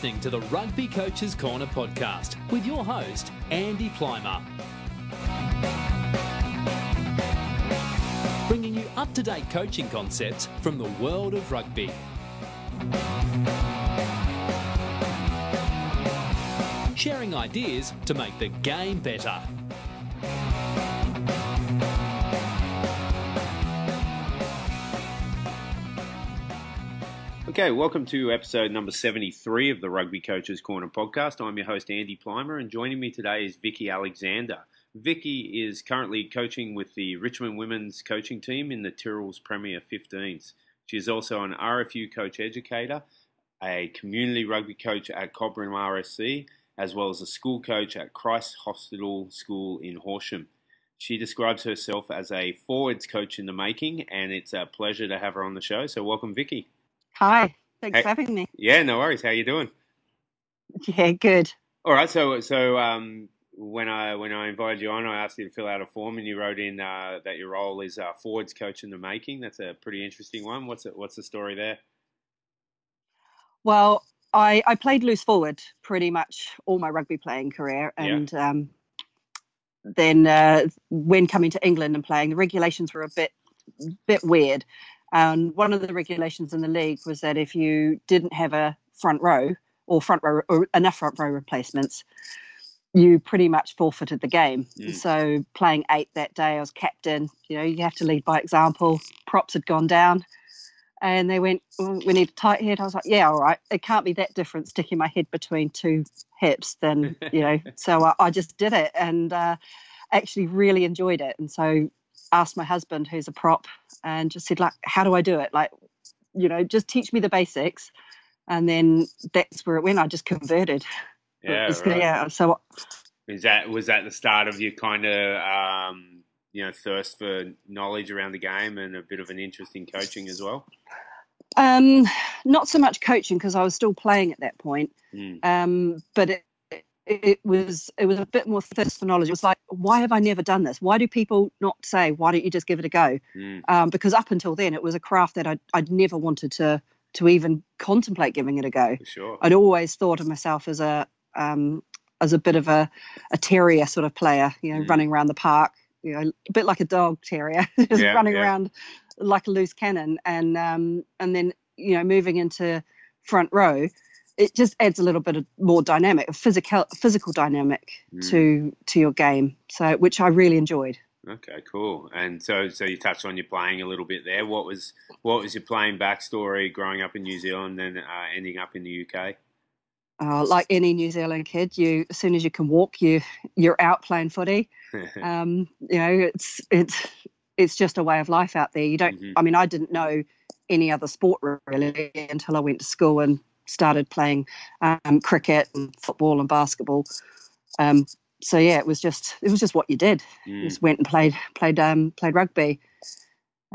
listening to the Rugby Coaches Corner podcast with your host, Andy Plimer. Bringing you up to date coaching concepts from the world of rugby. Sharing ideas to make the game better. Okay, welcome to episode number 73 of the Rugby Coaches Corner podcast. I'm your host, Andy Plimer, and joining me today is Vicky Alexander. Vicky is currently coaching with the Richmond women's coaching team in the Tyrrell's Premier 15s. She is also an RFU coach educator, a community rugby coach at Cobram RFC, as well as a school coach at Christ Hospital School in Horsham. She describes herself as a forwards coach in the making, and it's a pleasure to have her on the show. So, welcome, Vicky. Hi, thanks hey, for having me. Yeah, no worries. How you doing? Yeah, good. All right. So, so um, when I when I invited you on, I asked you to fill out a form, and you wrote in uh, that your role is uh, forwards coach in the making. That's a pretty interesting one. What's it, what's the story there? Well, I, I played loose forward pretty much all my rugby playing career, and yeah. um, then uh, when coming to England and playing, the regulations were a bit bit weird. And one of the regulations in the league was that if you didn't have a front row or front row or enough front row replacements, you pretty much forfeited the game. Mm. So playing eight that day, I was captain. You know, you have to lead by example. Props had gone down, and they went, oh, "We need a tight head." I was like, "Yeah, all right. It can't be that different sticking my head between two hips." Then you know, so I, I, just did it and uh, actually really enjoyed it. And so asked my husband, who's a prop, and just said, like, how do I do it? Like, you know, just teach me the basics. And then that's where it went. I just converted. Yeah, right. yeah. So is that was that the start of your kind of um, you know thirst for knowledge around the game and a bit of an interest in coaching as well? Um, not so much coaching because I was still playing at that point. Mm. Um, but it, it was it was a bit more thirst for knowledge. It was like, why have I never done this? Why do people not say, why don't you just give it a go? Mm. Um, because up until then, it was a craft that I'd, I'd never wanted to to even contemplate giving it a go. Sure. I'd always thought of myself as a um, as a bit of a, a terrier sort of player, you know, mm. running around the park, you know, a bit like a dog terrier, just yeah, running yeah. around like a loose cannon, and um, and then you know moving into front row it just adds a little bit of more dynamic, a physical physical dynamic mm. to to your game. So which I really enjoyed. Okay, cool. And so, so you touched on your playing a little bit there. What was what was your playing backstory growing up in New Zealand then uh, ending up in the UK? Uh, like any New Zealand kid, you as soon as you can walk, you you're out playing footy. um, you know, it's it's it's just a way of life out there. You don't. Mm-hmm. I mean, I didn't know any other sport really until I went to school and started playing um, cricket and football and basketball. Um, so yeah, it was just it was just what you did. Mm. Just went and played played um, played rugby.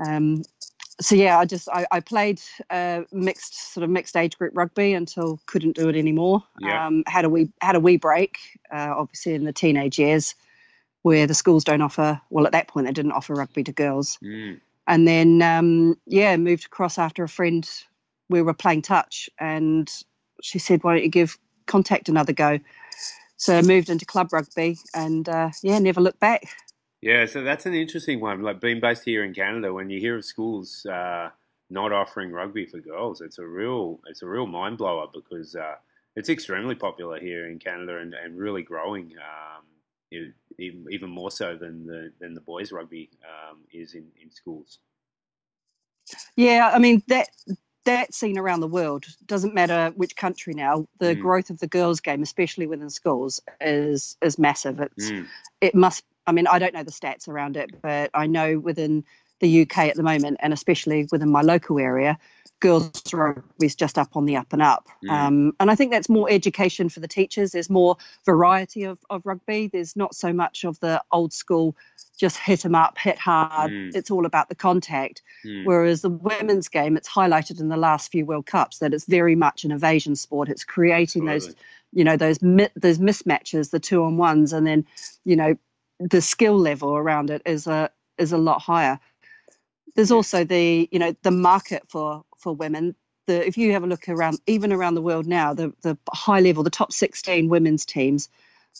Um, so yeah, I just I, I played uh, mixed sort of mixed age group rugby until couldn't do it anymore. Yeah. Um, had a wee had a wee break, uh, obviously in the teenage years, where the schools don't offer. Well, at that point they didn't offer rugby to girls. Mm. And then um, yeah, moved across after a friend we were playing touch, and she said, "Why don't you give contact another go?" So I moved into club rugby, and uh, yeah, never looked back. Yeah, so that's an interesting one. Like being based here in Canada, when you hear of schools uh, not offering rugby for girls, it's a real it's a real mind blower because uh, it's extremely popular here in Canada and, and really growing. Um, even more so than the than the boys rugby um, is in, in schools. Yeah, I mean that that's seen around the world. Doesn't matter which country now. The mm. growth of the girls' game, especially within schools, is is massive. It's mm. it must. I mean, I don't know the stats around it, but I know within the UK at the moment, and especially within my local area, girls rugby is just up on the up and up. Mm. Um, and I think that's more education for the teachers. There's more variety of, of rugby. There's not so much of the old school just hit them up, hit hard. Mm. It's all about the contact. Mm. Whereas the women's game, it's highlighted in the last few World Cups that it's very much an evasion sport. It's creating Absolutely. those, you know, those mi- those mismatches, the two on ones, and then, you know, the skill level around it is a is a lot higher. There's also the, you know, the market for for women the if you have a look around, even around the world now, the the high level, the top 16 women's teams,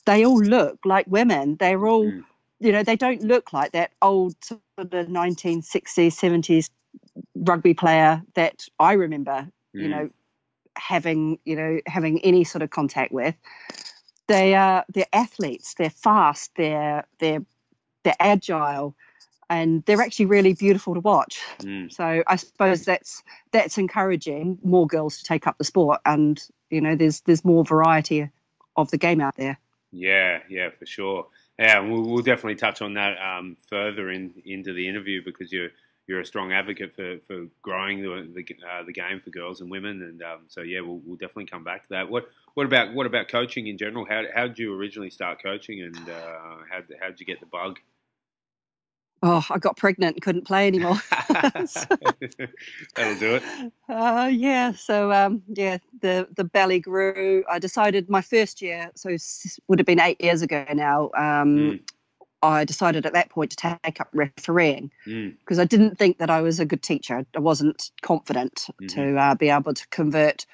they all look like women. They're all, mm. You know, they don't look like that old sort of 1960s, 70s rugby player that I remember, mm. you know, having you know having any sort of contact with. They are they're athletes. They're fast. They're they're they're agile and they're actually really beautiful to watch. Mm. So I suppose that's that's encouraging more girls to take up the sport, and you know, there's there's more variety of the game out there. Yeah, yeah, for sure. Yeah, we'll, we'll definitely touch on that um, further in into the interview because you're you're a strong advocate for, for growing the the, uh, the game for girls and women, and um, so yeah, we'll, we'll definitely come back to that. What what about what about coaching in general? How how did you originally start coaching, and uh, how how did you get the bug? Oh, I got pregnant and couldn't play anymore. That'll do it. Uh, yeah. So um, yeah, the the belly grew. I decided my first year, so would have been eight years ago now. Um, mm. I decided at that point to take up refereeing because mm. I didn't think that I was a good teacher. I wasn't confident mm-hmm. to uh, be able to convert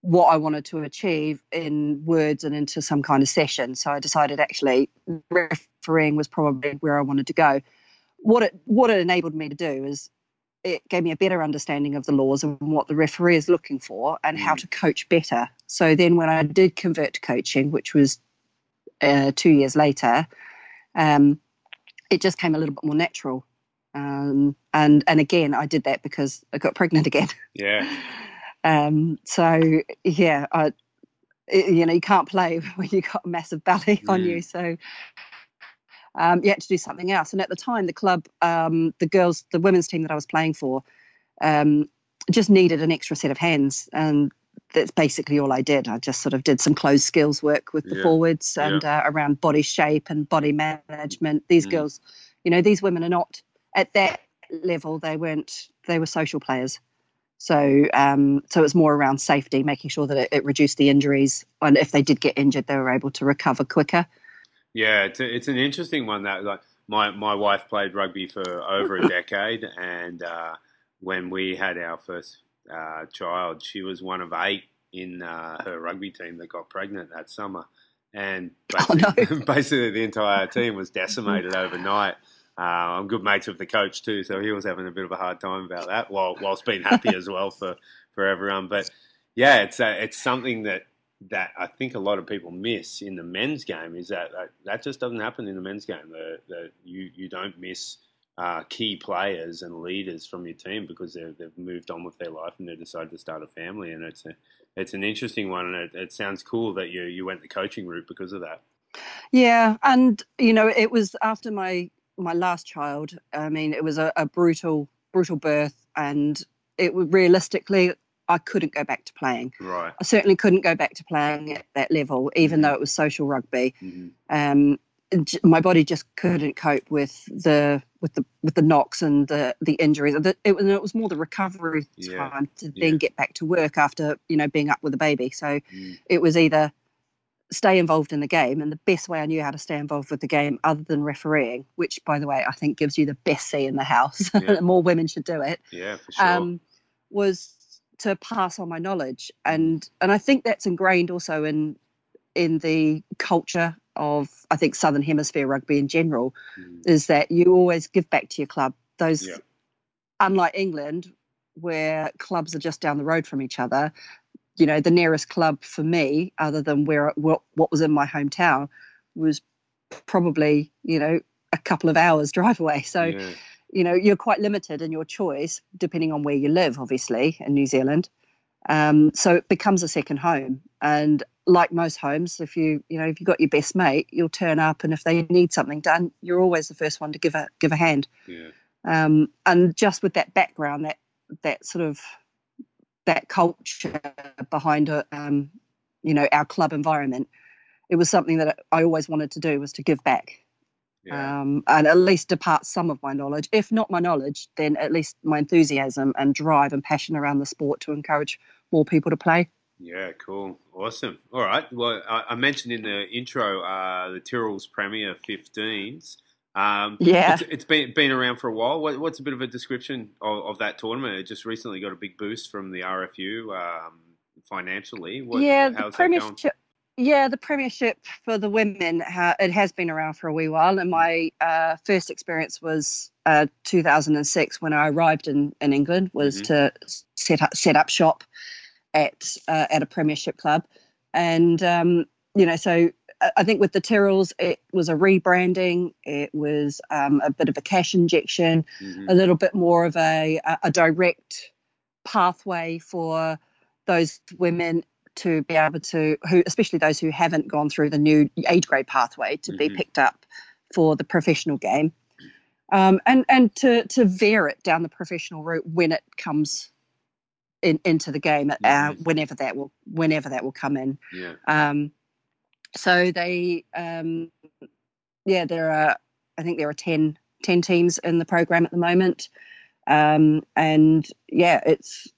what I wanted to achieve in words and into some kind of session. So I decided actually refereeing was probably where I wanted to go what it what it enabled me to do is it gave me a better understanding of the laws and what the referee is looking for and how mm. to coach better. So then when I did convert to coaching, which was uh, two years later, um, it just came a little bit more natural. Um, and and again, I did that because I got pregnant again. Yeah. um, so yeah, I, it, you know, you can't play when you got a massive belly mm. on you. So um, you had to do something else. And at the time, the club, um, the girls, the women's team that I was playing for, um, just needed an extra set of hands. And that's basically all I did. I just sort of did some closed skills work with the yeah. forwards and yeah. uh, around body shape and body management. These mm. girls, you know, these women are not at that level. They weren't. They were social players. So, um, so it's more around safety, making sure that it, it, reduced the injuries, and if they did get injured, they were able to recover quicker. Yeah, it's a, it's an interesting one that like my my wife played rugby for over a decade, and uh, when we had our first uh, child, she was one of eight in uh, her rugby team that got pregnant that summer, and basically, oh, no. basically the entire team was decimated overnight. Uh, I'm good mates with the coach too, so he was having a bit of a hard time about that, while whilst being happy as well for, for everyone. But yeah, it's uh, it's something that that I think a lot of people miss in the men's game is that that, that just doesn't happen in the men's game. That, you you don't miss uh, key players and leaders from your team because they've, they've moved on with their life and they decided to start a family. And it's a it's an interesting one, and it, it sounds cool that you you went the coaching route because of that. Yeah, and you know it was after my my last child. I mean, it was a, a brutal brutal birth, and it was realistically I couldn't go back to playing. Right. I certainly couldn't go back to playing at that level, even mm-hmm. though it was social rugby. Mm-hmm. Um, my body just couldn't cope with the with the with the knocks and the the injuries. It, it, it was more the recovery yeah. time to yeah. then get back to work after you know being up with a baby. So mm. it was either stay involved in the game, and the best way I knew how to stay involved with the game, other than refereeing, which by the way I think gives you the best say in the house. Yeah. More women should do it. Yeah, for sure. Um, was to pass on my knowledge and and I think that's ingrained also in in the culture of I think Southern Hemisphere rugby in general mm. is that you always give back to your club. Those yeah. unlike England where clubs are just down the road from each other, you know, the nearest club for me other than where what, what was in my hometown was probably, you know, a couple of hours drive away. So yeah you know you're quite limited in your choice depending on where you live obviously in new zealand. Um, so it becomes a second home. And like most homes if you you know if you've got your best mate you'll turn up and if they need something done you're always the first one to give a give a hand. Yeah. um, and just with that background that that sort of that culture behind a, um, you know our club environment it was something that i always wanted to do was to give back yeah. um, and at least depart some of my knowledge. If not my knowledge, then at least my enthusiasm and drive and passion around the sport to encourage more people to play. Yeah, cool, awesome. All right. Well, I, I mentioned in the intro uh, the Tyrrell's Premier 15s. Um, yeah, it's, it's been been around for a while. What, what's a bit of a description of, of, that tournament? It just recently got a big boost from the RFU um, financially. What, yeah, the premiership. Yeah, the premiership for the women ha- it has been around for a wee while, and my uh, first experience was uh, 2006 when I arrived in, in England was mm-hmm. to set up set up shop at uh, at a premiership club, and um, you know so I think with the Tyrrells, it was a rebranding. It was um, a bit of a cash injection, mm-hmm. a little bit more of a, a direct pathway for those women to be able to, who especially those who haven't gone through the new age grade pathway, to mm-hmm. be picked up for the professional game, um, and and to to veer it down the professional route when it comes in, into the game, uh, mm-hmm. whenever that will whenever that will come in. Yeah. Um, so they, um, yeah, there are, I think there are 10, 10 teams in the program at the moment. Um, and yeah, it's,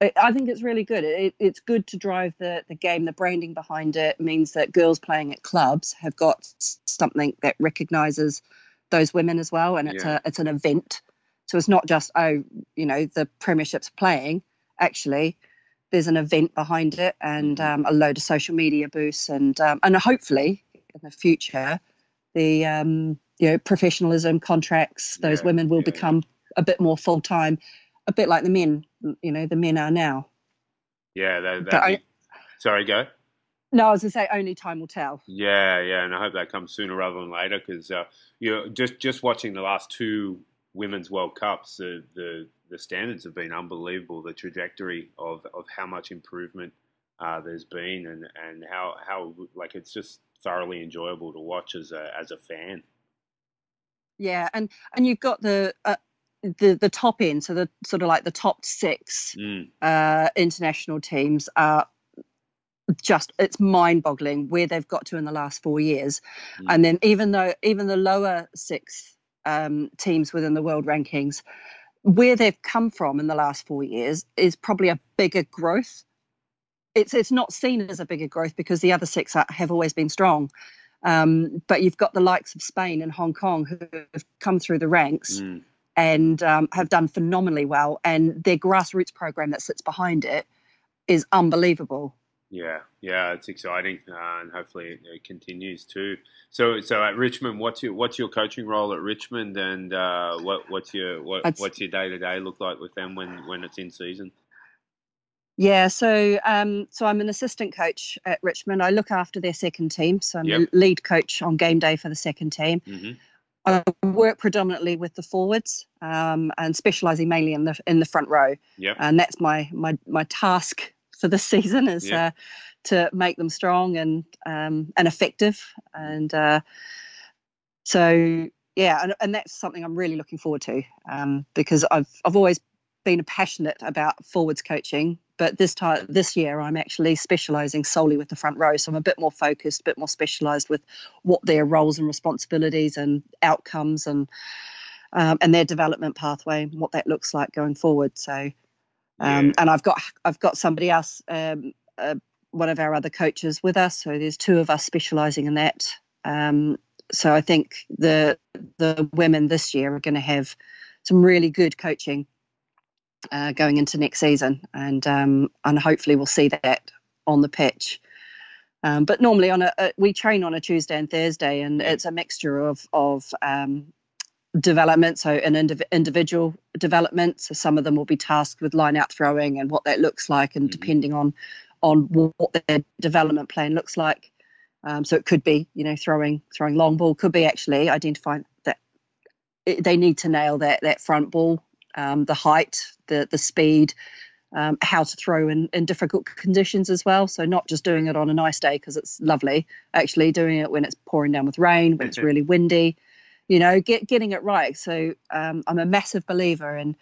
I think it's really good. It, it's good to drive the, the game. The branding behind it means that girls playing at clubs have got something that recognizes those women as well, and it's yeah. a it's an event. So it's not just oh, you know, the premiership's playing. Actually, there's an event behind it and mm-hmm. um, a load of social media boosts and um, and hopefully in the future the um, you know professionalism contracts those yeah, women will yeah, become a bit more full time a bit like the men you know the men are now yeah that, that I, sorry go no, I was going to say only time will tell. Yeah, yeah, and I hope that comes sooner rather than later because uh, you know just just watching the last two women's World Cups, the the the standards have been unbelievable. The trajectory of, of how much improvement uh, there's been, and, and how how like it's just thoroughly enjoyable to watch as a as a fan. Yeah, and and you've got the uh, the the top end, so the sort of like the top six mm. uh, international teams are just it's mind-boggling where they've got to in the last four years, mm. and then even though even the lower six um, teams within the world rankings where they've come from in the last four years is probably a bigger growth. It's it's not seen as a bigger growth because the other six are, have always been strong. Um, but you've got the likes of Spain and Hong Kong who have come through the ranks mm. And um, have done phenomenally well, and their grassroots program that sits behind it is unbelievable. Yeah, yeah, it's exciting, uh, and hopefully it, it, continues too. So, so at Richmond, what's your what's your coaching role at Richmond, and uh, what what's your what, what's your day to day look like with them when when it's in season? Yeah, so um, so I'm an assistant coach at Richmond. I look after their second team, so I'm yep. lead coach on game day for the second team. Mm-hmm. I work predominantly with the forwards um, and specialising mainly in the in the front row. Yep. and that's my my my task for this season is yeah. uh, to make them strong and um, and effective. And uh, so yeah, and, and, that's something I'm really looking forward to um, because I've I've always been passionate about forwards coaching, but this time this year I'm actually specialising solely with the front row, so I'm a bit more focused, a bit more specialised with what their roles and responsibilities and outcomes and um, and their development pathway and what that looks like going forward. So um, yeah. And I've got I've got somebody else, um, uh, one of our other coaches with us. So there's two of us specialising in that. Um, so I think the the women this year are going to have some really good coaching uh, going into next season, and um, and hopefully we'll see that on the pitch. Um, but normally on a, a, we train on a Tuesday and Thursday, and it's a mixture of of um, development, so an indiv- individual development. So some of them will be tasked with line out throwing and what that looks like, and mm-hmm. depending on on what their development plan looks like. Um, so it could be, you know, throwing throwing long ball. Could be actually identifying that it, they need to nail that that front ball, um, the height, the the speed, um, how to throw in, in difficult conditions as well. So not just doing it on a nice day because it's lovely, actually doing it when it's pouring down with rain, when it's really windy, you know get, getting it right so um, i'm a massive believer in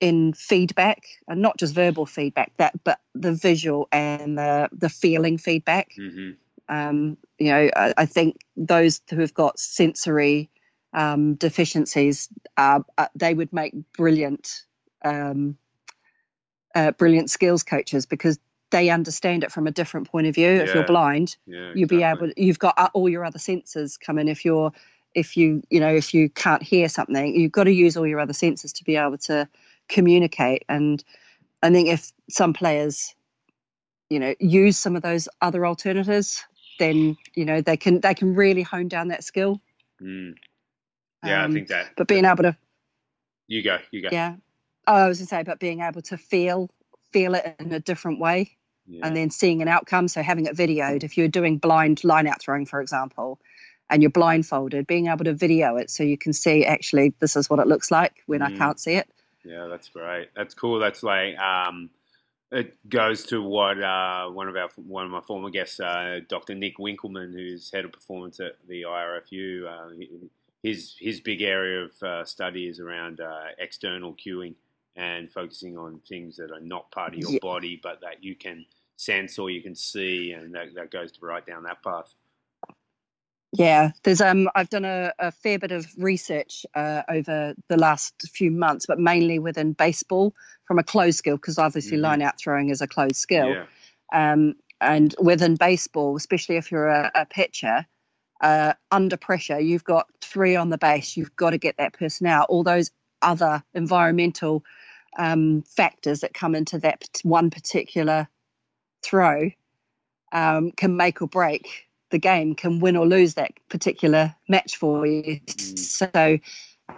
in feedback and not just verbal feedback that but the visual and the the feeling feedback mm-hmm. um, you know I, I, think those who have got sensory um, deficiencies uh, uh, they would make brilliant um, uh, brilliant skills coaches because they understand it from a different point of view. Yeah. If you're blind, yeah, you'll exactly. be able. You've got uh, all your other senses coming. If you're if you you know if you can't hear something you've got to use all your other senses to be able to communicate and i think if some players you know use some of those other alternatives then you know they can they can really hone down that skill mm. Yeah um, i think that but being able to you go you go yeah oh, i was going to say but being able to feel feel it in a different way yeah. and then seeing an outcome so having it videoed if you're doing blind line out throwing for example and you're blindfolded, being able to video it so you can see actually this is what it looks like when mm. I can't see it. Yeah, that's great. That's cool. That's like um, it goes to what uh, one of our one of my former guests, uh, Dr. Nick Winkelman, who's head of performance at the IRFU. Uh, his his big area of uh, study is around uh, external cueing and focusing on things that are not part of your yeah. body, but that you can sense or you can see, and that, that goes to right down that path. Yeah, there's um I've done a, a fair bit of research uh, over the last few months, but mainly within baseball from a closed skill because obviously mm-hmm. line out throwing is a closed skill. Yeah. Um, and within baseball, especially if you're a, a pitcher, uh, under pressure, you've got three on the base. You've got to get that person out. All those other environmental um, factors that come into that one particular throw um, can make or break the game can win or lose that particular match for you. Mm. So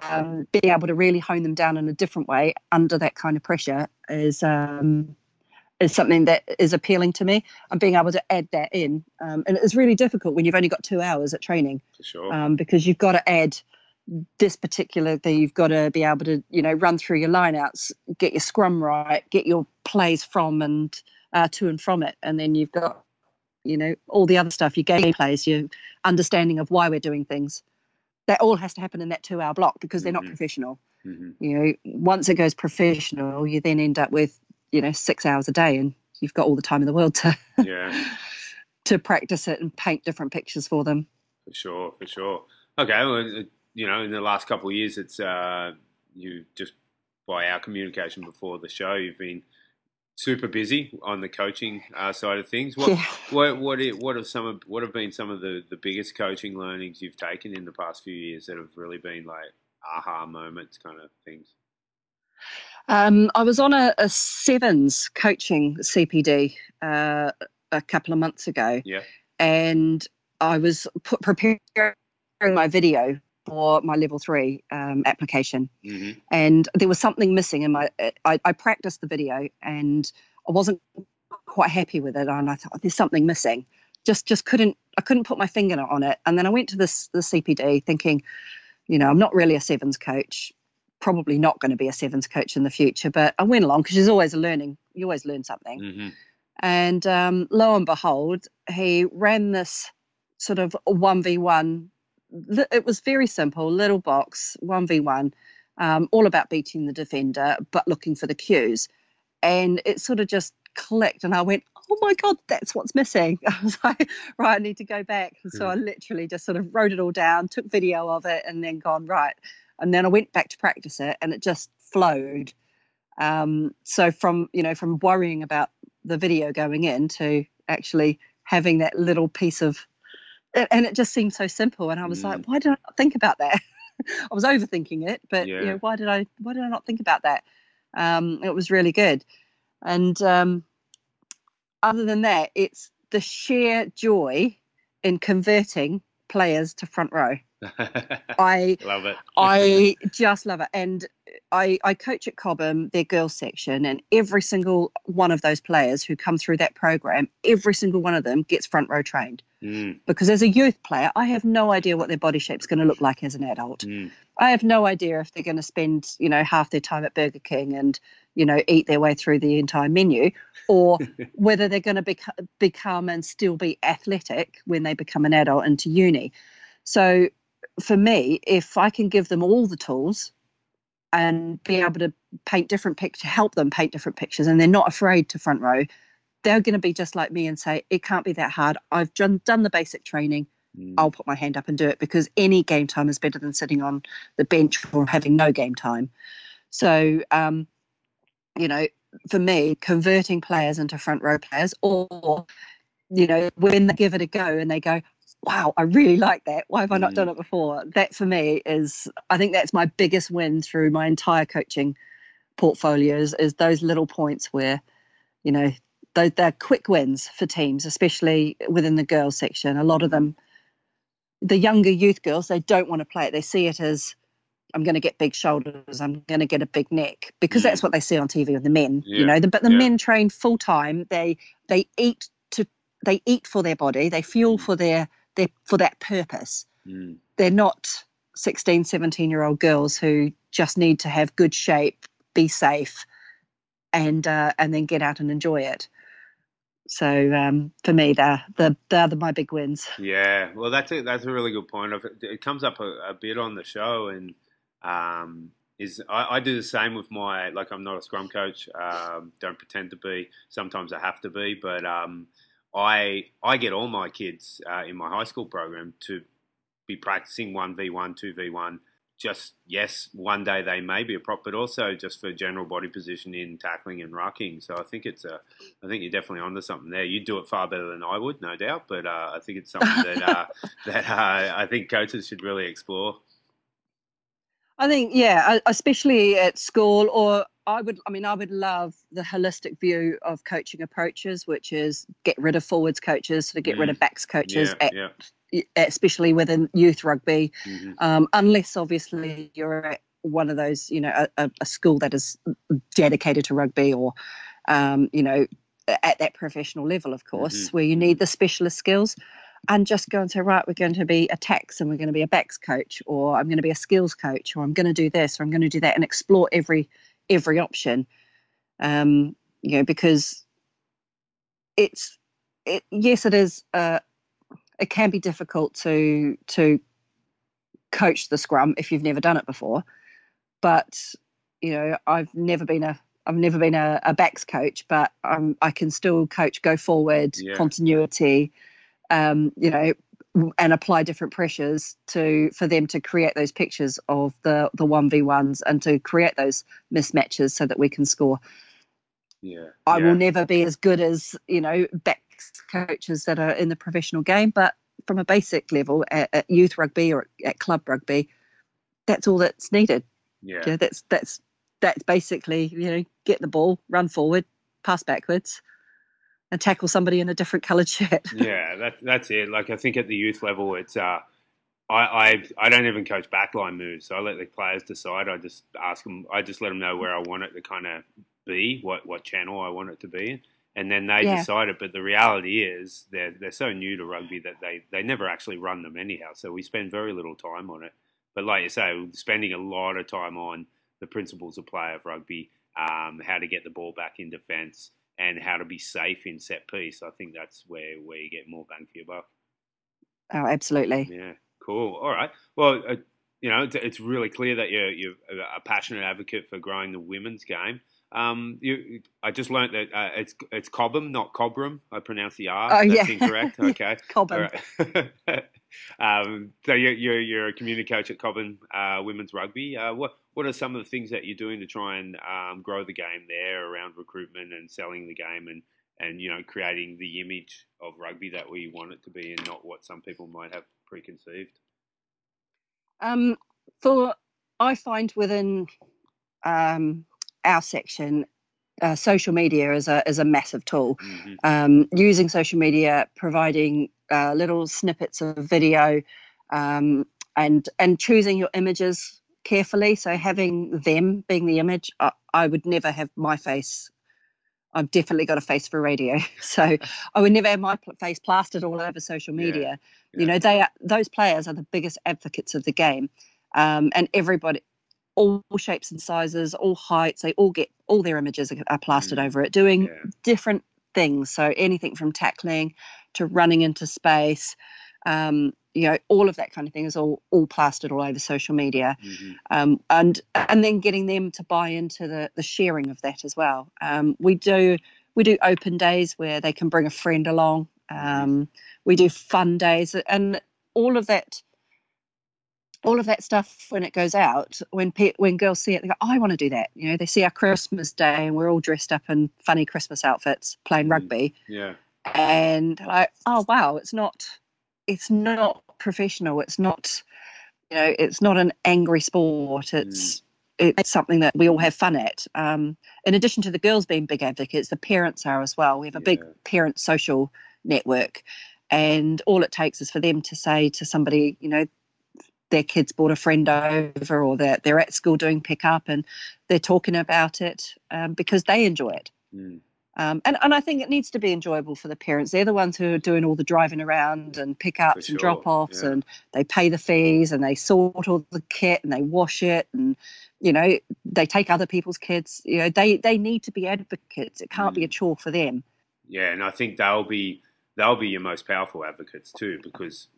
um, being able to really hone them down in a different way under that kind of pressure is um, is something that is appealing to me. And being able to add that in, um, and it's really difficult when you've only got two hours at training, sure. Um, because you've got to add this particular thing. You've got to be able to you know run through your lineouts, get your scrum right, get your plays from and uh, to and from it, and then you've got you know, all the other stuff, your game plays, your understanding of why we're doing things. That all has to happen in that two hour block because they're mm-hmm. not professional. Mm-hmm. You know, once it goes professional, you then end up with, you know, six hours a day and you've got all the time in the world to yeah. to practice it and paint different pictures for them. For sure, for sure. Okay, well, you know, in the last couple of years, it's uh, you just by our communication before the show, you've been super busy on the coaching uh, side of things. What, yeah. what what what have some of, what have been some of the, the biggest coaching learnings you've taken in the past few years that have really been like aha moments kind of things? Um, I was on a, a sevens coaching CPD uh, a couple of months ago. Yeah. And I was put, preparing my video for my level three um, application, mm-hmm. and there was something missing in my. I, I, practiced the video, and I wasn't quite happy with it, and I thought there's something missing. Just just couldn't I couldn't put my finger on it, and then I went to this the CPD thinking, you know, I'm not really a sevens coach, probably not going to be a sevens coach in the future, but I went along because there's always a learning. You always learn something. Mm-hmm. And um, lo and behold, he ran this sort of 1v1 it was very simple, little box, 1v1, um, all about beating the defender, but looking for the cues. And it sort of just clicked, and I went, oh my God, that's what's missing. I was like, right, I need to go back. And so I literally just sort of wrote it all down, took video of it, and then gone, right. And then I went back to practice it, and it just flowed. Um, so from, you know, from worrying about the video going in to actually having that little piece of and it just seemed so simple. And I was mm. like, why did I not think about that? I was overthinking it, but yeah. you know, why did I why did I not think about that? Um, it was really good. And um, other than that, it's the sheer joy in converting players to front row. I love it. I just love it. And I, I coach at Cobham, their girls section, and every single one of those players who come through that program, every single one of them gets front row trained. Mm. Because as a youth player, I have no idea what their body shape is going to look like as an adult. Mm. I have no idea if they're going to spend, you know, half their time at Burger King and, you know, eat their way through the entire menu, or whether they're going to bec- become and still be athletic when they become an adult into uni. So for me, if I can give them all the tools and be able to paint different pictures, help them paint different pictures, and they're not afraid to front row, they're going to be just like me and say, it can't be that hard. I've done, done the basic training. Mm. I'll put my hand up and do it because any game time is better than sitting on the bench or having no game time. So, um, you know, for me, converting players into front row players, or, you know, when they give it a go and they go, wow, I really like that. Why have I not Mm. done it before? That for me is, I think that's my biggest win through my entire coaching portfolios is those little points where, you know, those they're quick wins for teams, especially within the girls section. A lot of them, the younger youth girls, they don't want to play it. They see it as, I'm going to get big shoulders. I'm going to get a big neck because Mm. that's what they see on TV with the men. Yeah, You know, the, but the yeah. men train full time. They they eat to they eat for their body. They fuel Mm. for their their for that purpose. Mm. They're not 16, 17 year old girls who just need to have good shape, be safe, and uh, and then get out and enjoy it. So um, for me, they're the they're the, my big wins. Yeah, well, that's a that's a really good point. It, it comes up a, a bit on the show, and um, is I, I do the same with my like I'm not a scrum coach, um, don't pretend to be. Sometimes I have to be, but um, I I get all my kids uh, in my high school program to be practicing one v one, two v one. Just yes, one day they may be a prop, but also just for general body positioning, tackling, and rucking. So I think it's a I think you're definitely onto something there. You'd do it far better than I would, no doubt. But uh, I think it's something that uh, that uh, I think coaches should really explore. I think, yeah, especially at school, or I would, I mean, I would love the holistic view of coaching approaches, which is get rid of forwards coaches, sort of get rid Mm. of backs coaches, yeah, at, yeah. especially within youth rugby, hmm um, unless obviously you're at one of those, you know, a, a, school that is dedicated to rugby or, um, you know, at that professional level, of course, Mhm, where you need the specialist skills. And just go and say, right, we're going to be a tax and we're going to be a backs coach, or I'm going to be a skills coach, or I'm going to do this, or I'm going to do that, and explore every every option. Um, you know, because it's it yes, it is uh it can be difficult to to coach the scrum if you've never done it before. But you know, I've never been a I've never been a, a backs coach, but um, I can still coach go forward, Yeah. continuity, um, you know, and apply different pressures to for them to create those pictures of the the one v ones and to create those mismatches so that we can score. yeah. I yeah. will never be as good as you know backs coaches that are in the professional game, but from a basic level at, at youth rugby or at club rugby, that's all that's needed. Yeah. Yeah, that's that's that's basically you know get the ball, run forward, pass backwards, and tackle somebody in a different coloured shirt. yeah, that, that's it. Like I think at the youth level, it's uh, I, I I don't even coach backline moves. So I let the players decide. I just ask them. I just let them know where I want it to kind of be, what what channel I want it to be in, and then they Yeah. decide it. But the reality is, they're they're so new to rugby that they they never actually run them anyhow. So we spend very little time on it. But like you say, spending a lot of time on the principles of play of rugby, um, how to get the ball back in defence, and how to be safe in set piece. I think that's where where you get more bang for your buck. Oh, absolutely. Yeah, cool. All right. Well, uh, you know, it's, it's really clear that you're you're a passionate advocate for growing the women's game. Um, you, I just learned that uh, it's it's Cobham, not Cobram. I pronounced the R. Oh, That's yeah. incorrect. Okay. Cobham. Um, so you're, you're you're a community coach at Cobham uh, Women's Rugby. Uh, what what are some of the things that you're doing to try and um, grow the game there around recruitment and selling the game and and you know creating the image of rugby that we want it to be and not what some people might have preconceived. Um, for I find within um, our section, uh, social media is a is a massive tool. hmm Um, using social media, providing uh, little snippets of video, um, and and choosing your images carefully. So having them being the image, I, I would never have my face. I've definitely got a face for radio, so I would never have my face plastered all over social media. yeah. You know, they are, those players are the biggest advocates of the game, um, and everybody, all shapes and sizes, all heights, they all get all their images are, are plastered Mm, over it, doing Yeah. different things. So anything from tackling to running into space, um, you know, all of that kind of thing is all all plastered all over social media, hmm um, and and then getting them to buy into the the sharing of that as well. Um, we do we do open days where they can bring a friend along. Um, we do fun days, and all of that. All of that stuff when it goes out, when pe- when girls see it, they go, "I want to do that." You know, they see our Christmas day and we're all dressed up in funny Christmas outfits playing Mm. rugby, Yeah. and like, oh wow, it's not it's not professional. It's not, you know, it's not an angry sport. It's mm. it's something that we all have fun at. Um, in addition to the girls being big advocates, the parents are as well. We have a yeah. big parent social network, and all it takes is for them to say to somebody, you know, their kids brought a friend over, or that they're, they're at school doing pickup, and they're talking about it um, because they enjoy it. Mm. Um, and, and I think it needs to be enjoyable for the parents. They're the ones who are doing all the driving around and pickups sure. and drop offs, yeah. and they pay the fees and they sort all the kit and they wash it and you know they take other people's kids. You know they they need to be advocates. It can't mm. be a mm. chore for them. Yeah, and I think they'll be they'll be your most powerful advocates too, because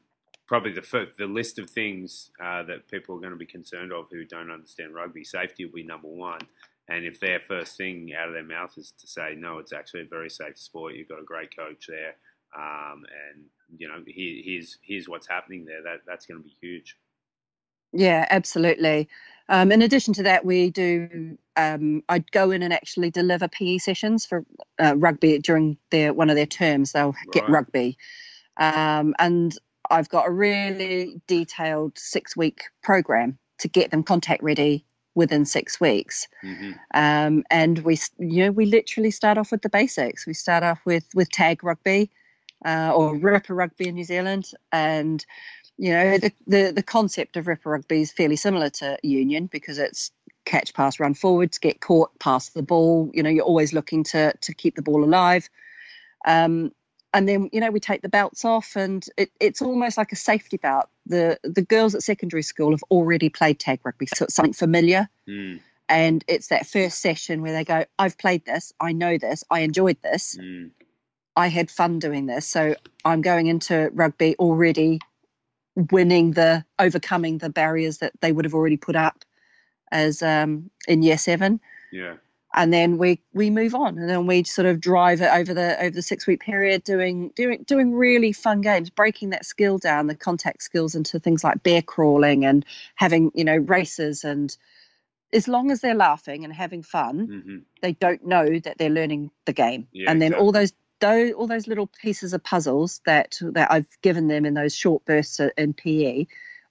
probably the first, the list of things uh, that people are going to be concerned of who don't understand rugby, safety will be number one. And if their first thing out of their mouth is to say, no, it's actually a very safe sport, you've got a great coach there, um, and you know, here, here's here's what's happening there. That that's going to be huge. Yeah, absolutely. Um, in addition to that, we do. Um, I'd go in and actually deliver PE sessions for uh, rugby during their one of their terms. They'll right. get rugby, um, and I've got a really detailed six week program to get them contact ready within six weeks. Mm-hmm. Um, and we, you know, we literally start off with the basics. We start off with with tag rugby uh, or ripper rugby in New Zealand, and you know, the, the the concept of ripper rugby is fairly similar to union because it's catch, pass, run forwards, get caught, pass the ball. You know, you're always looking to to keep the ball alive. Um, and then you know we take the belts off and it, it's almost like a safety belt. The the girls at secondary school have already played tag rugby so it's something familiar. Mm. and it's that first session where they go i've played this i know this i enjoyed this. Mm. i had fun doing this. So i'm going into rugby already winning the overcoming the barriers that they would have already put up as um, in year seven. Yeah and then we we move on and then we sort of drive it over the over the six week period doing doing doing really fun games breaking that skill down the contact skills into things like bear crawling and having you know races and as long as they're laughing and having fun mm-hmm. they don't know that they're learning the game yeah, and then exactly. all those those all those little pieces of puzzles that that I've given them in those short bursts in PE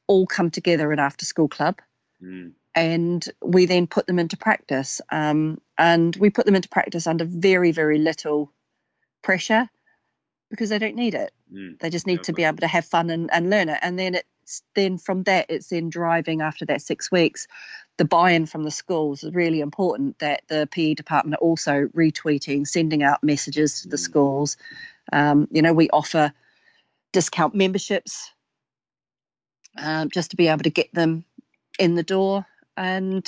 all come together in after school club mm and we then put them into practice. Um, and we put them into practice under very, very little pressure because they don't need it. Mm, they just need to be able to have fun and, and learn it. And then it's then from that, it's then driving after that six weeks. The buy-in from the schools is really important. That the PE department are also retweeting, sending out messages to the mm. schools. Um, you know, we offer discount memberships um, just to be able to get them in the door and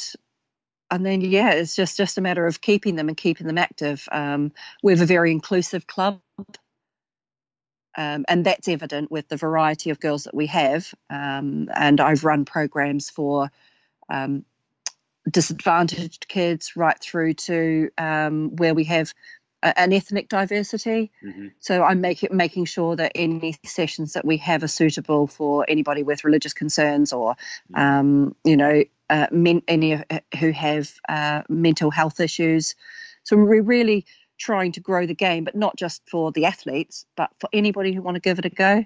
and then yeah it's just just a matter of keeping them and keeping them active. Um, we have a very inclusive club. Um, and that's evident with the variety of girls that we have. Um, and i've run programs for um, disadvantaged kids right through to um, where we have an ethnic diversity. Mm-hmm. So I'm making making sure that any sessions that we have are suitable for anybody with religious concerns or, mm-hmm. um, you know, uh, men, any who have uh, mental health issues. So we're really trying to grow the game, but not just for the athletes, but for anybody who want to give it a go,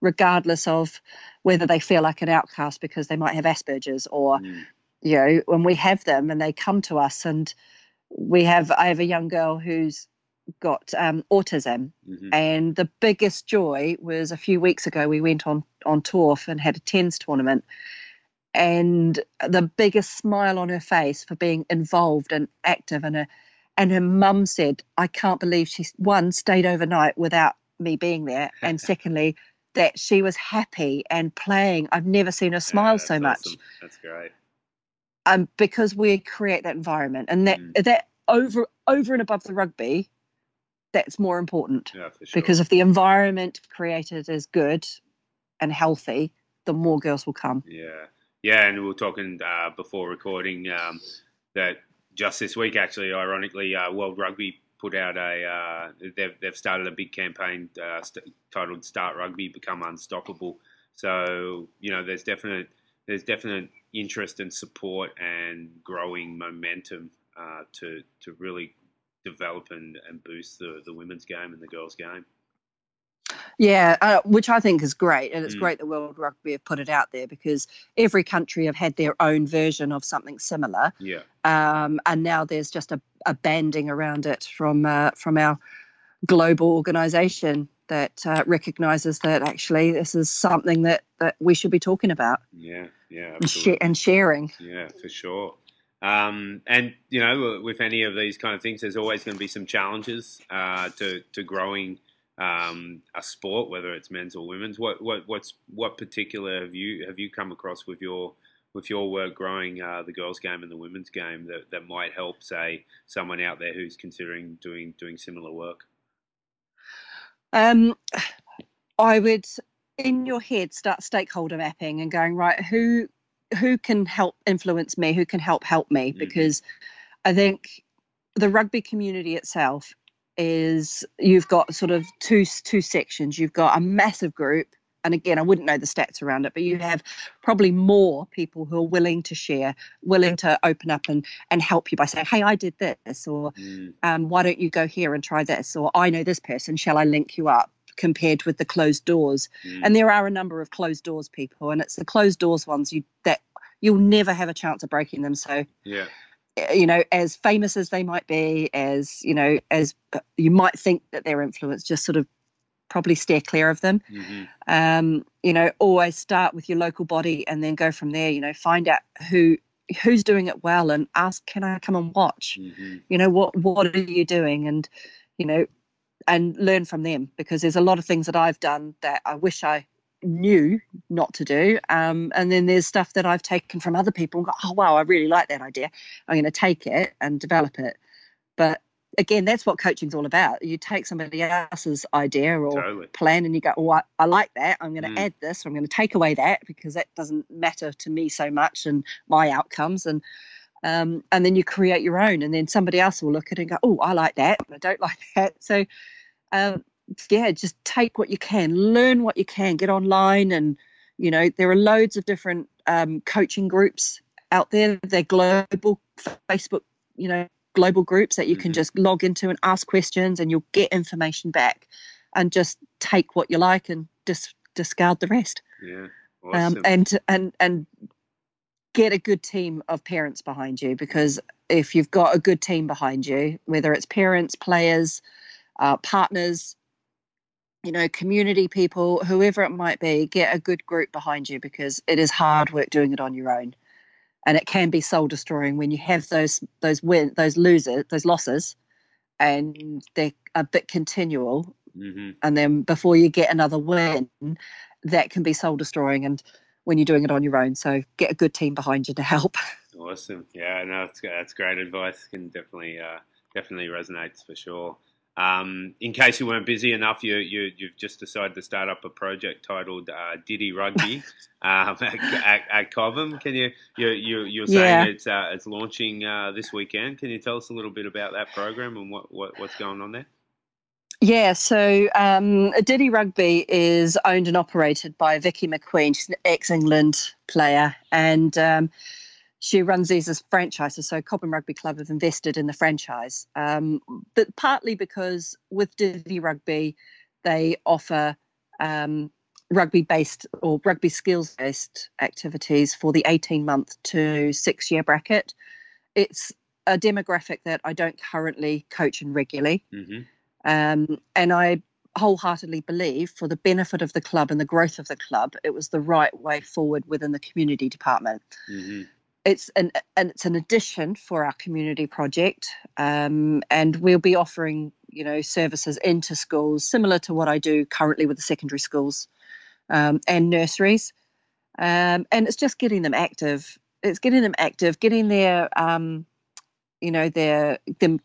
regardless of whether they feel like an outcast because they might have Asperger's or, mm. you know, when we have them and they come to us and we have I have a young girl who's got um, autism, mm-hmm. and the biggest joy was a few weeks ago we went on on tour and had a tens tournament, and the biggest smile on her face for being involved and active, and her and her mum said, "I can't believe she one stayed overnight without me being there, and secondly." That she was happy and playing. I've never seen her smile yeah, so much. That's great um, because we create that environment and that mm. that over over and above the rugby that's more important yeah, sure. because if the environment created is good and healthy the more girls will come yeah yeah and we were talking uh, before recording um, that just this week actually ironically uh, world rugby put out a uh, they've, they've started a big campaign uh, st- titled start rugby become unstoppable so you know there's definite there's definite interest and support and growing momentum uh, to to really develop and, and boost the, the women's game and the girls' game. Yeah, uh, which I think is great, and it's Mm. great that World Rugby have put it out there because every country have had their own version of something similar, Yeah. um, and now there's just a, a banding around it from uh, from our global organisation that uh, recognises that actually this is something that that we should be talking about Yeah. Yeah. and, sh- and sharing. Yeah, for sure. Um, and you know, with any of these kind of things, there's always going to be some challenges uh, to to growing um, a sport, whether it's men's or women's. What what what's what particular have you have you come across with your with your work growing uh, the girls' game and the women's game that, that might help, say, someone out there who's considering doing doing similar work? Um, I would, in your head, start stakeholder mapping and going right. Who who can help influence me? Who can help help me? Mhm. Because I think the rugby community itself is you've got sort of two two sections. You've got a massive group, and again, I wouldn't know the stats around it, but you have probably more people who are willing to share, willing to open up and and help you by saying, "Hey, I did this," or Mm, um, why don't you go here and try this? Or I know this person, shall I link you up? Compared with the closed doors, mm, and there are a number of closed doors people, and it's the closed doors ones you that you'll never have a chance of breaking them. So yeah, eh, you know, as famous as they might be, as you know, as uh, you might think that they're influenced, just sort of probably steer clear of them. hmm Um, you know, always start with your local body and then go from there. You know, find out who who's doing it well and ask, can I come and watch? hmm you know what what are you doing and you know and learn from them because there's a lot of things that i've done that i wish i knew not to do um, and then there's stuff that i've taken from other people and go oh wow i really like that idea i'm going to take it and develop it but again that's what coaching's all about. You take somebody else's idea or totally. plan and you go oh i, I like that. I'm going to Mm. add this. Or i'm going to take away that because that doesn't matter to me so much and my outcomes. And um, and then you create your own and then somebody else will look at it and go oh i like that i don't like that. So um, yeah just take what you can learn what you can get online and you know there are loads of different um, coaching groups out there. They're global. Facebook you know global groups that you can Mhm. just log into and ask questions and you'll get information back and just take what you like and dis- discard the rest Yeah, um, awesome. and and and get a good team of parents behind you because if you've got a good team behind you whether it's parents players uh, partners you know community people whoever it might be get a good group behind you because it is hard work doing it on your own and it can be soul destroying when you have those those win those losers those losses and they're a bit continual hmm and then before you get another win that can be soul destroying and when you're doing it on your own so get a good team behind you to help Awesome. Yeah, no, that's that's great advice. Can definitely uh, definitely resonates for sure. Um, in case you weren't busy enough, you, you you've just decided to start up a project titled uh, Diddy Rugby um, at, at, at Cobham. Can you you you you're saying Yeah. it's uh, it's launching uh, this weekend? Can you tell us a little bit about that program and what, what what's going on there? yeah so um, diddy rugby is owned and operated by vicky mcqueen she's an ex-england player and um, she runs these as franchises so cobham rugby club have invested in the franchise. Um, but partly because with diddy rugby they offer um, rugby based or rugby skills based activities for the 18 month to six year bracket. It's a demographic that i don't currently coach in regularly. Hmm um, and I wholeheartedly believe for the benefit of the club and the growth of the club, it was the right way forward within the community department. hmm It's an and it's an addition for our community project, um, and we'll be offering you know services into schools similar to what I do currently with the secondary schools um, and nurseries, um, and it's just getting them active. It's getting them active, getting their um, you know their them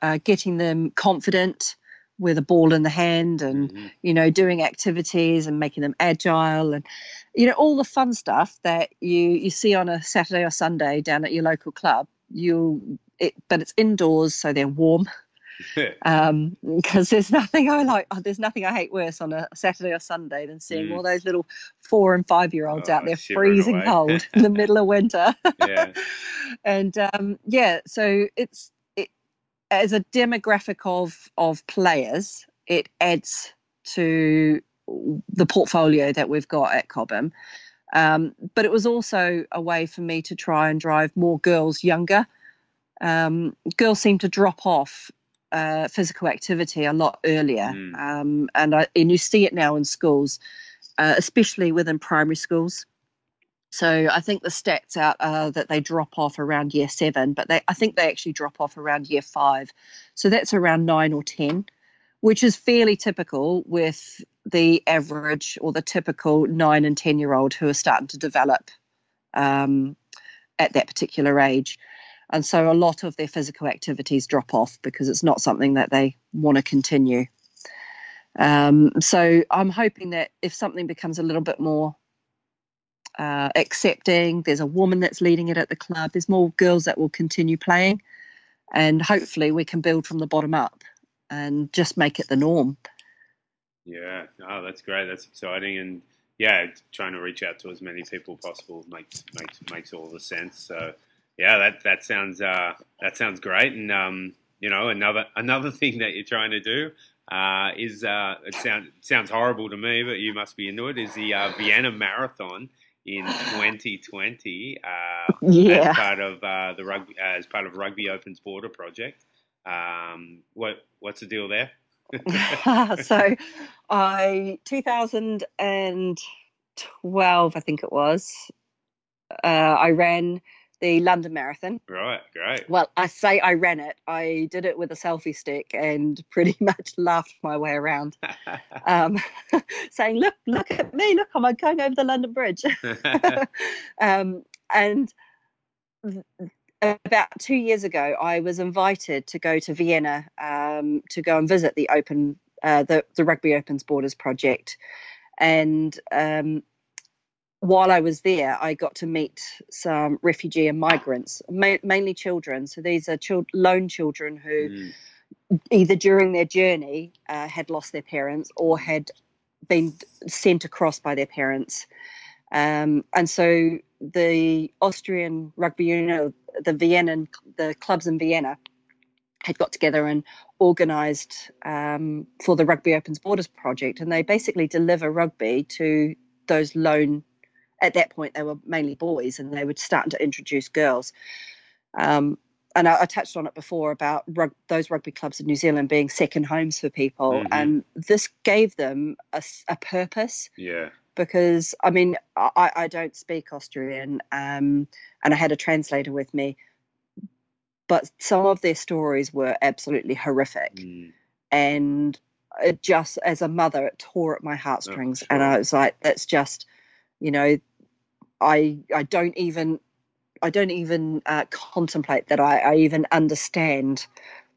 uh, getting them confident with a ball in the hand and hmm you know doing activities and making them agile and you know all the fun stuff that you you see on a saturday or sunday down at your local club you it but it's indoors so they're warm um because there's nothing i like oh, there's nothing i hate worse on a saturday or sunday than seeing Mm. all those little four and five year olds out Oh, there freezing cold in the middle of winter yeah. and um, yeah, so it's it as a demographic of of players, it adds to the portfolio that we've got at Cobham. Um, but it was also a way for me to try and drive more girls younger. Um, girls seem to drop off uh, physical activity a lot earlier, mm. um, and I, and you see it now in schools, uh, especially within primary schools. So I think the stats out uh, that they drop off around year seven, but they I think they actually drop off around year five. So that's around nine or ten, which is fairly typical with the average or the typical nine and 10 year old who are starting to develop um, at that particular age. And so a lot of their physical activities drop off because it's not something that they want to continue. Um, so I'm hoping that if something becomes a little bit more uh, accepting, there's a woman that's leading it at the club, there's more girls that will continue playing, and hopefully we can build from the bottom up and just make it the norm. Yeah, oh, that's great. That's exciting, and yeah, trying to reach out to as many people possible makes makes makes all the sense. So, yeah, that that sounds uh, that sounds great. And um, you know, another another thing that you're trying to do uh, is uh, it sounds sounds horrible to me, but you must be into it. Is the uh, Vienna Marathon in 2020 uh, yeah. as part of uh, the rugby as part of Rugby Opens Border project. Um, what what's the deal there? so I 2012 I think it was uh, I ran the London Marathon. Right, great. Well, I say I ran it. I did it with a selfie stick and pretty much laughed my way around, um, saying, "Look, look at me! Look, I'm going over the London Bridge." um, and about two years ago, I was invited to go to Vienna um, to go and visit the Open, uh, the the Rugby Opens Borders project, and um, while I was there, I got to meet some refugee and migrants, ma- mainly children. So these are chil- lone children who, mm. either during their journey, uh, had lost their parents or had been sent across by their parents. Um, and so the Austrian rugby union, the Vienna, the clubs in Vienna, had got together and organised um, for the Rugby Opens Borders project, and they basically deliver rugby to those lone. At that point, they were mainly boys, and they were starting to introduce girls. Um, and I, I, touched on it before about rug, those rugby clubs in New Zealand being second homes for people, mm-hmm. and this gave them a, a purpose. Yeah because I mean I, I don't speak Austrian um, and I had a translator with me, but some of their stories were absolutely horrific, mm. and it just as a mother it tore at my heartstrings, oh, sure. and I was like, that's just, you know, I I don't even I don't even uh, contemplate that I, I even understand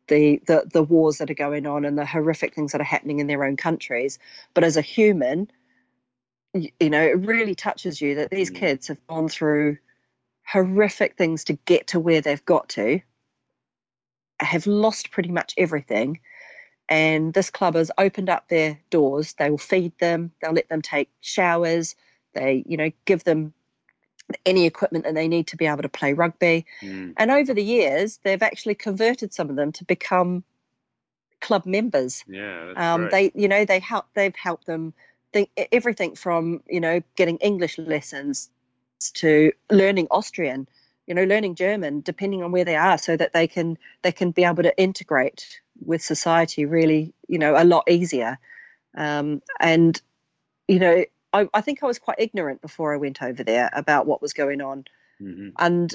the, the the wars that are going on and the horrific things that are happening in their own countries. But as a human, you know, it really touches you that these mm. kids have gone through horrific things to get to where they've got to, have lost pretty much everything. And this club has opened up their doors. They will feed them, they'll let them take showers, they, you know, give them any equipment that they need to be able to play rugby. Mm. And over the years, they've actually converted some of them to become club members. Yeah, um, they, you know, they help. They've helped them think everything from you know getting English lessons to learning Austrian, you know, learning German, depending on where they are, so that they can they can be able to integrate with society really, you know, a lot easier. Um, and you know, I, I, think I was quite ignorant before I went over there about what was going on, mm-hmm. and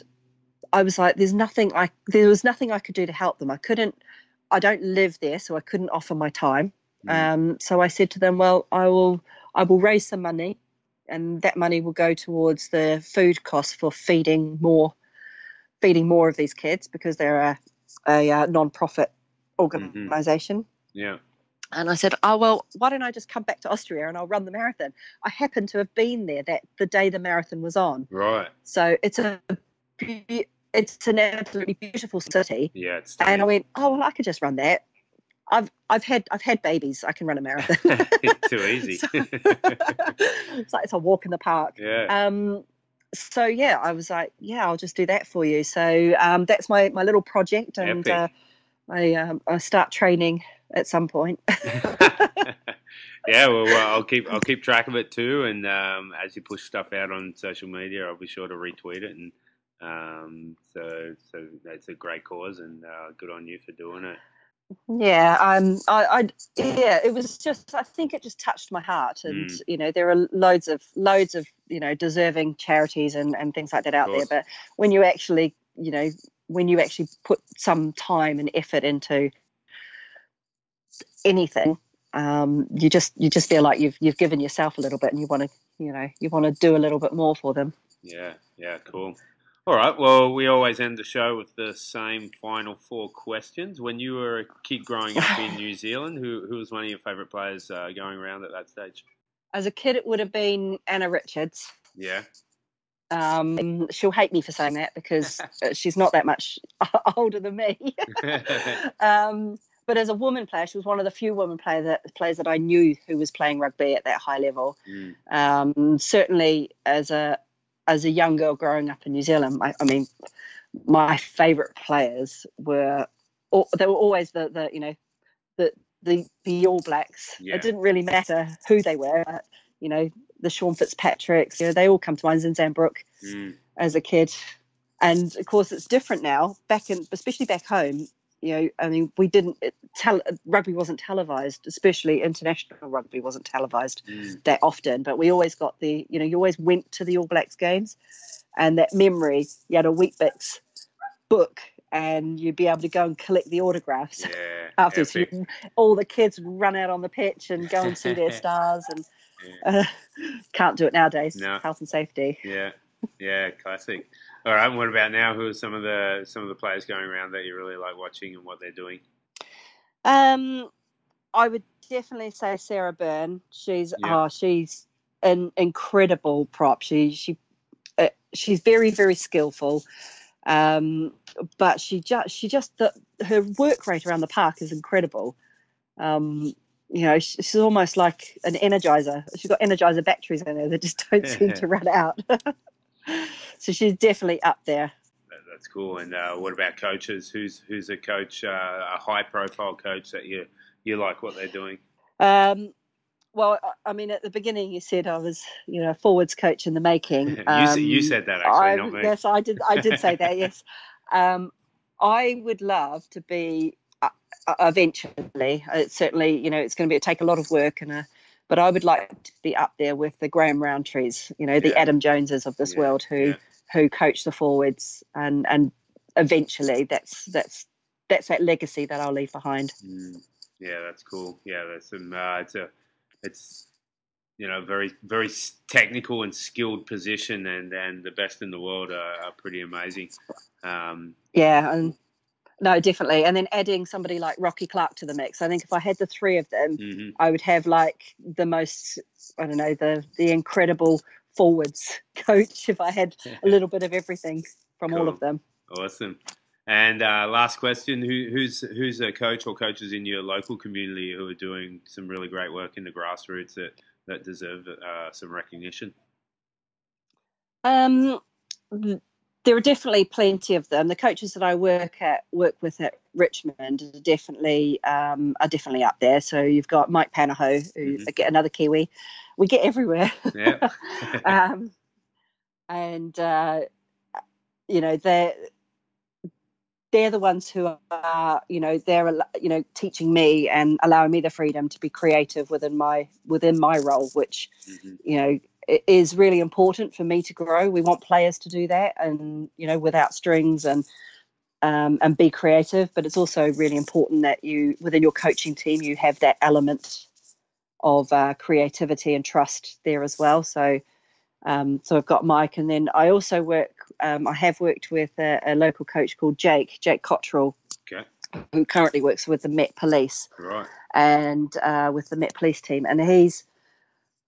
I was like, "There's nothing I there was nothing I could do to help them. I couldn't. I don't live there, so I couldn't offer my time. Mm. Um, so I said to them, well, I will I will raise some money, and that money will go towards the food costs for feeding more feeding more of these kids because they're a, a, a uh, non-profit organization. Mm-hmm. Yeah. And I said, "Oh well, why don't I just come back to Austria and I'll run the marathon?" I happened to have been there that the day the marathon was on. Right. So it's a it's an absolutely beautiful city. Yeah, it's and I went, "Oh well, I could just run that." I've I've had I've had babies. I can run a marathon. it's too easy. so, it's like it's a walk in the park. Yeah. Um. So yeah, I was like, yeah, I'll just do that for you. So um, that's my my little project, and uh, I um, I start training at some point. yeah, well, well, I'll keep I'll keep track of it too, and um, as you push stuff out on social media, I'll be sure to retweet it. And um, so, so it's a great cause, and uh, good on you for doing it. Yeah, um, I, I, yeah, it was just. I think it just touched my heart, and mm. you know, there are loads of loads of you know deserving charities and and things like that out there. But when you actually, you know, when you actually put some time and effort into anything, um, you just you just feel like you've you've given yourself a little bit, and you want to you know you want to do a little bit more for them. Yeah, yeah, cool. All right. Well, we always end the show with the same final four questions. When you were a kid growing up in New Zealand, who who was one of your favourite players uh, going around at that stage? As a kid, it would have been Anna Richards. Yeah. Um, she'll hate me for saying that because she's not that much older than me. um, but as a woman player, she was one of the few women player that, players that I knew who was playing rugby at that high level. Mm. Um, certainly, as a as a young girl growing up in New Zealand, I, I mean, my favourite players were they were always the the you know the the the All Blacks. Yeah. It didn't really matter who they were. But, you know, the Sean Fitzpatricks. You know, they all come to mind. Zinzan Brooke mm. as a kid, and of course it's different now. Back in, especially back home, you know, I mean, we didn't tell rugby wasn't televised, especially international rugby wasn't televised mm. that often. But we always got the, you know, you always went to the All Blacks games, and that memory. You had a Weet-Bix book, and you'd be able to go and collect the autographs yeah, after all the kids run out on the pitch and go and see their stars, and yeah. uh, can't do it nowadays. No. Health and safety. Yeah, yeah, classic. All right. What about now? Who are some of the some of the players going around that you really like watching and what they're doing? Um, I would definitely say Sarah Bern. She's yeah. oh, she's an incredible prop. She she uh, she's very very skillful. Um, but she just she just the, her work rate around the park is incredible. Um, you know, she's almost like an energizer. She's got energizer batteries in her that just don't seem to run out. so she's definitely up there. That's cool. And uh, what about coaches? Who's who's a coach, uh, a high profile coach that you you like what they're doing? Um, well, I mean, at the beginning you said I was, you know, forwards coach in the making. Um, you, you, said that actually, I, not me. Yes, I did. I did say that. Yes, um, I would love to be uh, uh eventually. Uh, certainly, you know, it's going to be take a lot of work and a but I would like to be up there with the Graham Rowntrees, you know, the yeah. Adam Joneses of this yeah. world who yeah. who coach the forwards, and and eventually that's that's that's that legacy that I'll leave behind. Mm. Yeah, that's cool. Yeah, that's some. Uh, it's a it's you know very very technical and skilled position, and and the best in the world are, are pretty amazing. Um, yeah, and no, definitely. And then adding somebody like Rocky Clark to the mix. I think if I had the three of them, mm-hmm. I would have like the most, I don't know, the the incredible forwards coach if I had a little bit of everything from cool. all of them. Awesome. And uh, last question: Who, Who's who's a coach or coaches in your local community who are doing some really great work in the grassroots that that deserve uh, some recognition? Um, there are definitely plenty of them. The coaches that I work at work with at Richmond are definitely um, are definitely up there. So you've got Mike Panaho, who mm-hmm. get another Kiwi. We get everywhere. Yeah. um, and uh, you know they're they're the ones who are you know they're you know teaching me and allowing me the freedom to be creative within my within my role, which mm-hmm. you know is really important for me to grow. We want players to do that, and you know, without strings and um, and be creative. But it's also really important that you, within your coaching team, you have that element of uh, creativity and trust there as well. So, um, so I've got Mike, and then I also work. Um, I have worked with a, a, local coach called Jake, Jake Cottrell, okay. who currently works with the Met Police, right, and uh, with the Met Police team, and he's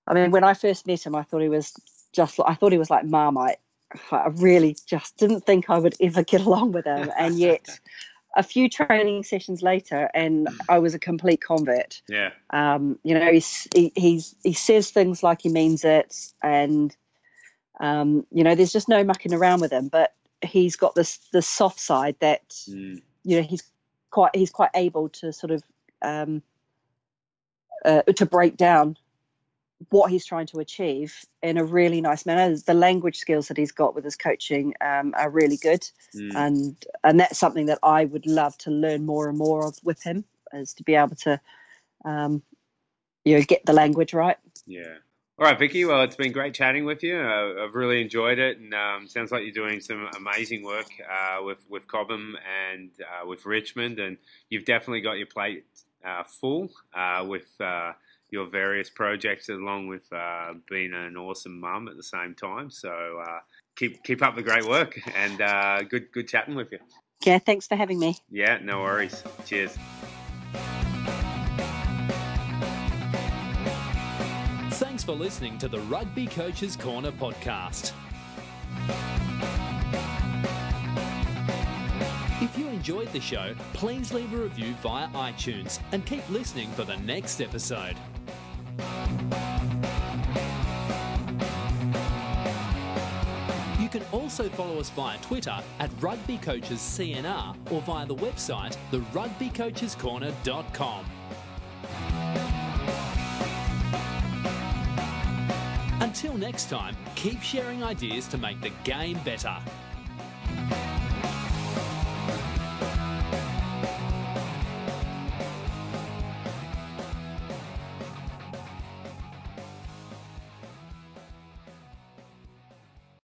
I mean, when I first met him, I thought he was just, I thought he was like Marmite. I really just didn't think I would ever get along with him. And yet, a few training sessions later, and I was a complete convert. Yeah. Um, you know, he's, he, he's, he says things like he means it. And, um, you know, there's just no mucking around with him. But he's got this, this soft side that, mm. you know, he's quite, he's quite able to sort of, um, uh, to break down what he's trying to achieve in a really nice manner. The language skills that he's got with his coaching um, are really good, mm. and and that's something that I would love to learn more and more of with him, is to be able to, um, you know, get the language right. Yeah. All right, Vicky. Well, it's been great chatting with you. Uh, I've really enjoyed it, and um, sounds like you're doing some amazing work uh, with with Cobham and uh, with Richmond, and you've definitely got your plate uh, full uh, with uh, your various projects, along with uh, being an awesome mum at the same time. So uh, keep keep up the great work, and uh, good good chatting with you. Yeah, thanks for having me. Yeah, no worries. Cheers. Thanks for listening to the Rugby Coaches Corner podcast. Enjoyed the show, please leave a review via iTunes and keep listening for the next episode. You can also follow us via Twitter at Rugby Coaches CNR or via the website therugbycoachescorner.com. Until next time, keep sharing ideas to make the game better.